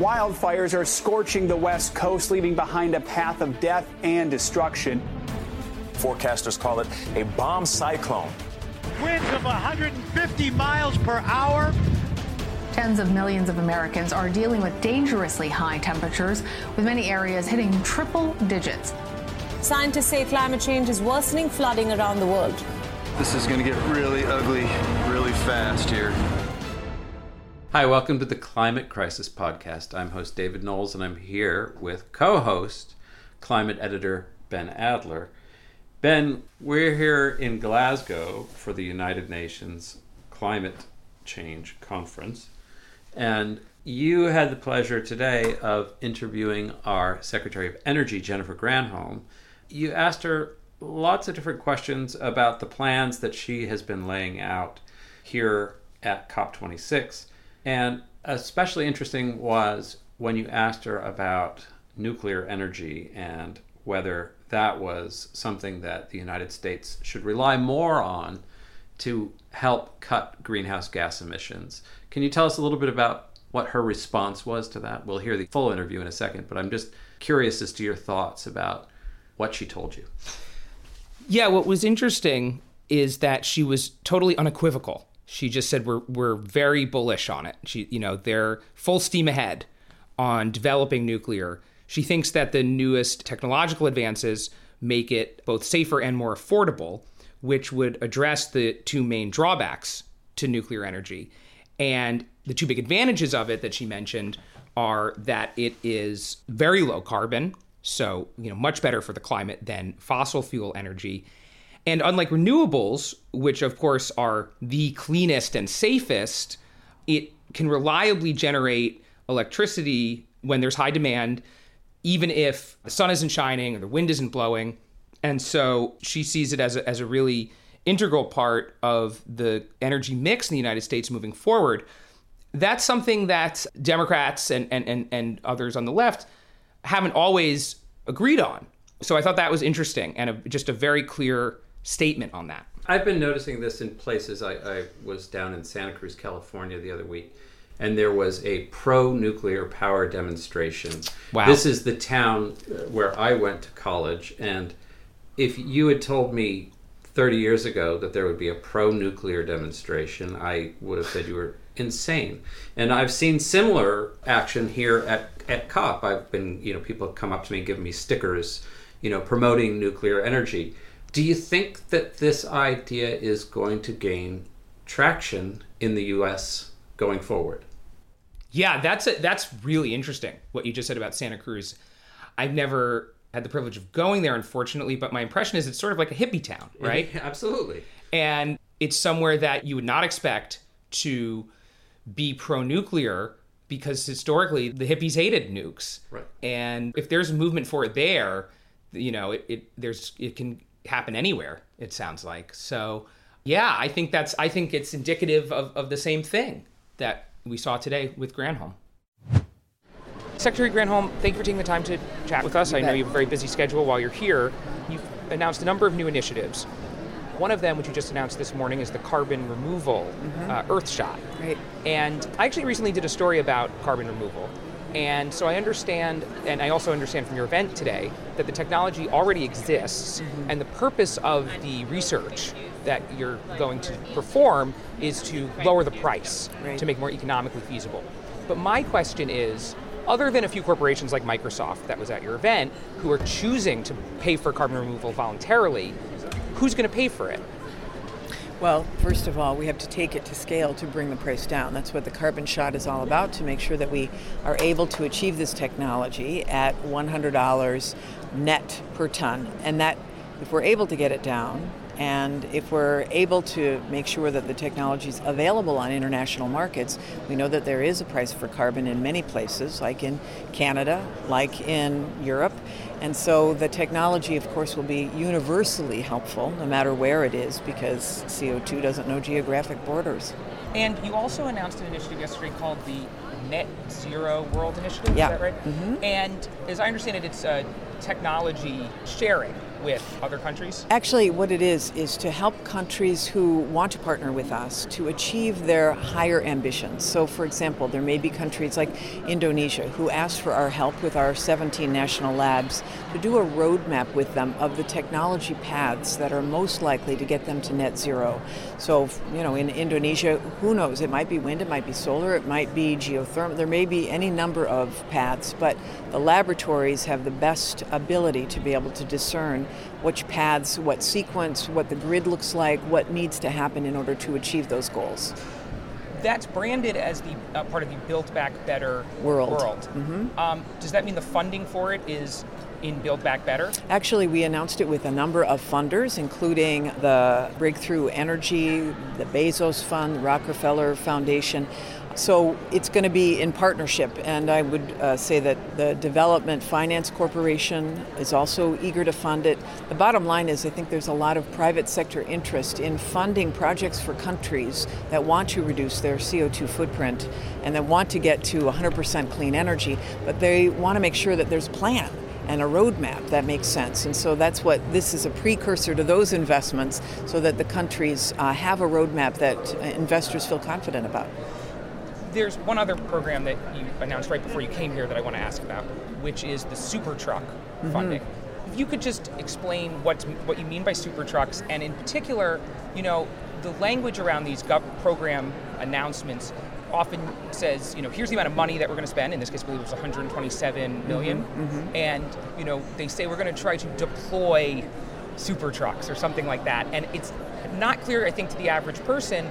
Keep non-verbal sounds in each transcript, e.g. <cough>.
Wildfires are scorching the West Coast, leaving behind a path of death and destruction. Forecasters call it a bomb cyclone. Winds of 150 miles per hour. Tens of millions of Americans are dealing with dangerously high temperatures, with many areas hitting triple digits. Scientists say climate change is worsening flooding around the world. This is going to get really ugly really fast here. Hi, welcome to the Climate Crisis Podcast. I'm host David Knowles, and I'm here with co host, climate editor Ben Adler. Ben, we're here in Glasgow for the United Nations Climate Change Conference. And you had the pleasure today of interviewing our Secretary of Energy, Jennifer Granholm. You asked her lots of different questions about the plans that she has been laying out here at COP26. And especially interesting was when you asked her about nuclear energy and whether that was something that the United States should rely more on to help cut greenhouse gas emissions. Can you tell us a little bit about what her response was to that. We'll hear the full interview in a second, but I'm just curious as to your thoughts about what she told you. Yeah, what was interesting is that she was totally unequivocal. She just said we're we're very bullish on it. She, you know, they're full steam ahead on developing nuclear. She thinks that the newest technological advances make it both safer and more affordable, which would address the two main drawbacks to nuclear energy. And the two big advantages of it that she mentioned are that it is very low carbon, so you know much better for the climate than fossil fuel energy. And unlike renewables, which of course are the cleanest and safest, it can reliably generate electricity when there's high demand, even if the sun isn't shining or the wind isn't blowing. And so she sees it as a, as a really integral part of the energy mix in the United States moving forward. That's something that Democrats and, and, and, and others on the left haven't always agreed on. So I thought that was interesting and a, just a very clear statement on that. I've been noticing this in places. I, I was down in Santa Cruz, California the other week, and there was a pro nuclear power demonstration. Wow. This is the town uh, where I went to college, and if you had told me 30 years ago that there would be a pro nuclear demonstration, I would have said you were insane. And I've seen similar action here at, at COP. I've been, you know, people have come up to me and given me stickers, you know, promoting nuclear energy. Do you think that this idea is going to gain traction in the US going forward? Yeah, that's a, that's really interesting what you just said about Santa Cruz. I've never had the privilege of going there, unfortunately, but my impression is it's sort of like a hippie town, <laughs> right? Absolutely. And it's somewhere that you would not expect to be pro nuclear because historically the hippies hated nukes. Right. And if there's a movement for it there, you know, it, it there's it can happen anywhere, it sounds like. So yeah, I think that's I think it's indicative of, of the same thing that we saw today with Granholm. Secretary Granholm, thank you for taking the time to chat with us. I know you have a very busy schedule while you're here. You've announced a number of new initiatives. One of them, which you just announced this morning, is the carbon removal uh, Earthshot. Right. And I actually recently did a story about carbon removal. And so I understand, and I also understand from your event today, that the technology already exists, Mm-hmm. and the purpose of the research that you're going to perform is to lower the price Right. to make it more economically feasible. But my question is other than a few corporations like Microsoft that was at your event who are choosing to pay for carbon removal voluntarily, who's going to pay for it? Well, first of all, we have to take it to scale to bring the price down. That's what the carbon shot is all about to make sure that we are able to achieve this technology at $100 net per ton. And that, if we're able to get it down, and if we're able to make sure that the technology is available on international markets, we know that there is a price for carbon in many places, like in Canada, like in Europe. And so the technology, of course, will be universally helpful no matter where it is because CO2 doesn't know geographic borders. And you also announced an initiative yesterday called the Net Zero World Initiative. Yeah. Is that right? Mhm. And as I understand it, it's uh, technology sharing. With other countries? Actually, what it is, is to help countries who want to partner with us to achieve their higher ambitions. So, for example, there may be countries like Indonesia who ask for our help with our 17 national labs to do a roadmap with them of the technology paths that are most likely to get them to net zero. So, you know, in Indonesia, who knows? It might be wind, it might be solar, it might be geothermal, there may be any number of paths, but the laboratories have the best ability to be able to discern which paths, what sequence, what the grid looks like, what needs to happen in order to achieve those goals. That's branded as the uh, part of the Build Back Better World. world. Mhm. Um, does that mean the funding for it is in Build Back Better? Actually, we announced it with a number of funders, including the Breakthrough Energy, the Bezos Fund, the Rockefeller Foundation. So it's going to be in partnership, and I would uh, say that the Development Finance Corporation is also eager to fund it. The bottom line is, I think there's a lot of private sector interest in funding projects for countries that want to reduce their CO2 footprint and that want to get to 100% clean energy, but they want to make sure that there's a plan and a roadmap that makes sense. And so that's what this is a precursor to those investments so that the countries uh, have a roadmap that investors feel confident about. There's one other program that you announced right before you came here that I want to ask about, which is the Super Truck Mhm. funding. If you could just explain what what you mean by super trucks, and in particular, you know, the language around these gov- program announcements often says, you know, here's the amount of money that we're going to spend. In this case, I believe it was 127 million, Mhm, and you know, they say we're going to try to deploy super trucks or something like that, and it's not clear, I think, to the average person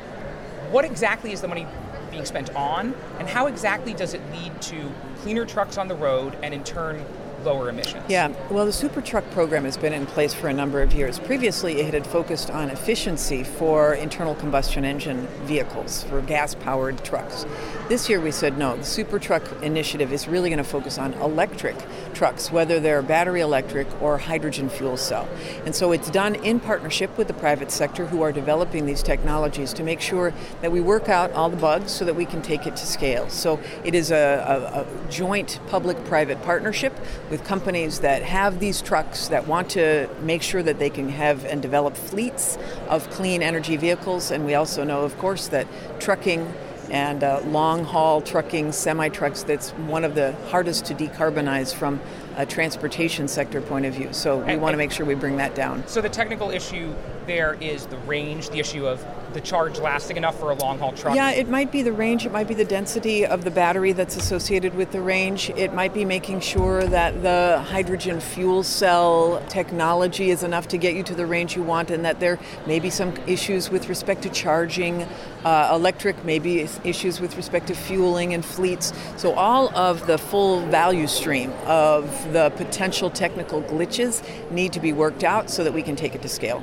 what exactly is the money being spent on, and how exactly does it lead to cleaner trucks on the road and in turn lower emissions? Yeah, well, the Super Truck program has been in place for a number of years. Previously, it had focused on efficiency for internal combustion engine vehicles, for gas powered trucks. This year, we said no, the Super Truck initiative is really going to focus on electric trucks, whether they're battery electric or hydrogen fuel cell. And so it's done in partnership with the private sector who are developing these technologies to make sure that we work out all the bugs so that we can take it to scale. So it is a, a, a joint public private partnership with companies that have these trucks that want to make sure that they can have and develop fleets of clean energy vehicles. And we also know, of course, that trucking and uh, long haul trucking, semi trucks, that's one of the hardest to decarbonize from a transportation sector point of view. So we And- want to make sure we bring that down. So the technical issue there is the range, the issue of the charge lasting enough for a long haul truck. Yeah, it might be the range, it might be the density of the battery that's associated with the range. It might be making sure that the hydrogen fuel cell technology is enough to get you to the range you want, and that there may be some issues with respect to charging uh, electric, maybe issues with respect to fueling and fleets. So, all of the full value stream of the potential technical glitches need to be worked out so that we can take it to scale.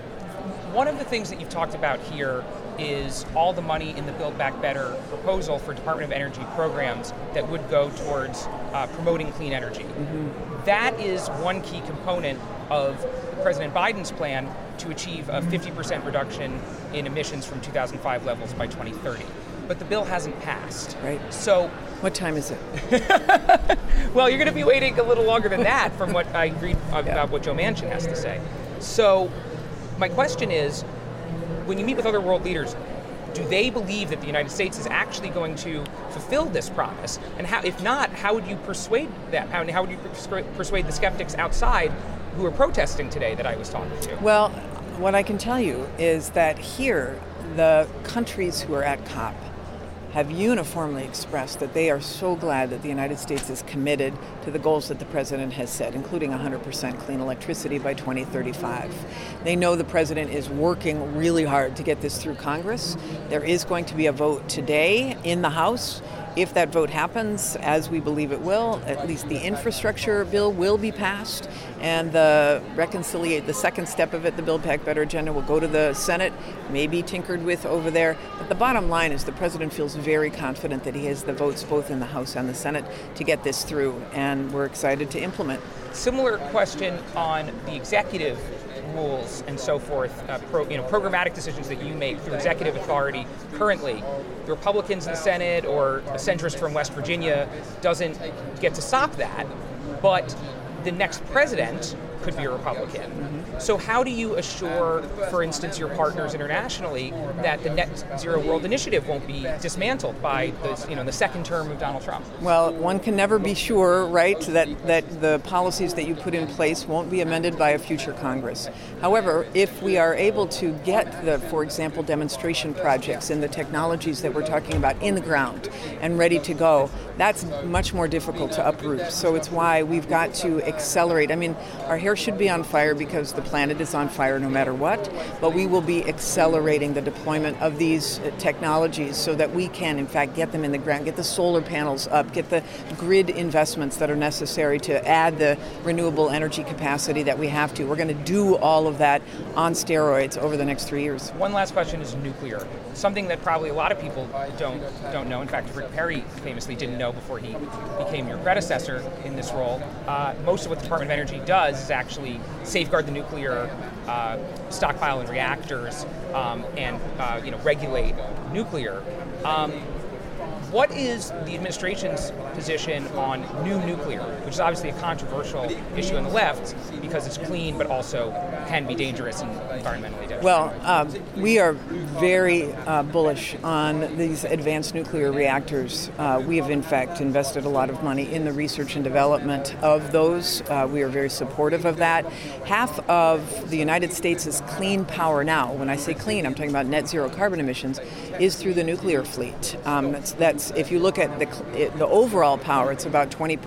One of the things that you've talked about here is all the money in the Build Back Better proposal for Department of Energy programs that would go towards uh, promoting clean energy. That is one key component of President Biden's plan to achieve a 50% reduction in emissions from 2005 levels by 2030. But the bill hasn't passed. Right. So, What time is it? <laughs> well, you're going to be waiting a little longer than that from what I read <laughs> about what Joe Manchin has to say. So, my question is when you meet with other world leaders, do they believe that the United States is actually going to fulfill this promise? And how, if not, how would you persuade that? How, how would you persuade, persuade the skeptics outside who are protesting today that I was talking to? Well, what I can tell you is that here, the countries who are at COP have uniformly expressed that they are so glad that the United States is committed to the goals that the president has set, including 100% clean electricity by 2035. They know the president is working really hard to get this through Congress. There is going to be a vote today in the House. If that vote happens, as we believe it will, at least the infrastructure bill will be passed, and the reconciliate the second step of it, the Build Back Better agenda, will go to the Senate, maybe tinkered with over there. But the bottom line is the president feels very confident that he has the votes both in the House and the Senate to get this through, and we're excited to implement. Similar question on the executive rules and so forth, uh, pro, you know, programmatic decisions that you make through executive authority currently. The Republicans in the Senate or a centrist from West Virginia doesn't get to stop that, but the next president could be a Republican. So, how do you assure, for instance, your partners internationally that the net zero world initiative won't be dismantled by the, you know, the second term of Donald Trump? Well, one can never be sure, right, that, that the policies that you put in place won't be amended by a future Congress. However, if we are able to get the, for example, demonstration projects and the technologies that we're talking about in the ground and ready to go, that's much more difficult to uproot. So it's why we've got to accelerate. I mean, our hair should be on fire because the planet is on fire no matter what, but we will be accelerating the deployment of these uh, technologies so that we can, in fact, get them in the ground, get the solar panels up, get the grid investments that are necessary to add the renewable energy capacity that we have to. We're going to do all of that on steroids over the next three years. One last question is nuclear. Something that probably a lot of people don't don't know. In fact, Rick Perry famously didn't know before he became your predecessor in this role. Uh, most of what the Department of Energy does is actually safeguard the nuclear uh, stockpile and reactors um, and uh, you know regulate nuclear. Um, what is the administration's position on new nuclear, which is obviously a controversial issue on the left because it's clean but also can be dangerous and environmentally dangerous? Well, um, we are very uh, bullish on these advanced nuclear reactors. Uh, we have, in fact, invested a lot of money in the research and development of those. Uh, we are very supportive of that. Half of the United States' clean power now, when I say clean, I'm talking about net zero carbon emissions, is through the nuclear fleet. Um, that's, that's if you look at the, the overall power, it's about 20%.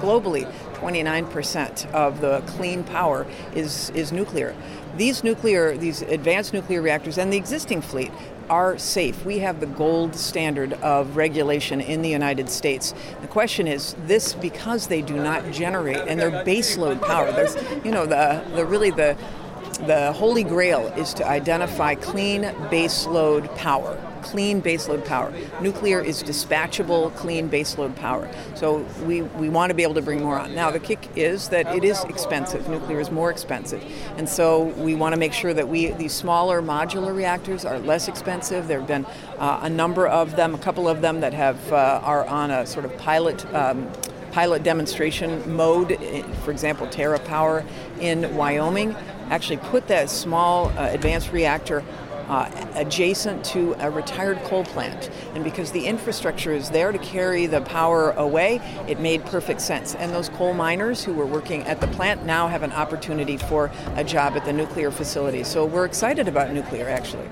Globally, 29% of the clean power is, is nuclear. These nuclear, these advanced nuclear reactors and the existing fleet are safe. We have the gold standard of regulation in the United States. The question is this because they do not generate and they're baseload power. There's you know the the really the the holy grail is to identify clean baseload power clean baseload power. Nuclear is dispatchable, clean baseload power. So we, we want to be able to bring more on. Now, the kick is that it is expensive. Nuclear is more expensive. And so we want to make sure that we these smaller modular reactors are less expensive. There have been uh, a number of them, a couple of them that have uh, are on a sort of pilot. Um, pilot demonstration mode. For example, TerraPower in Wyoming actually put that small uh, advanced reactor uh, adjacent to a retired coal plant. And because the infrastructure is there to carry the power away, it made perfect sense. And those coal miners who were working at the plant now have an opportunity for a job at the nuclear facility. So we're excited about nuclear, actually.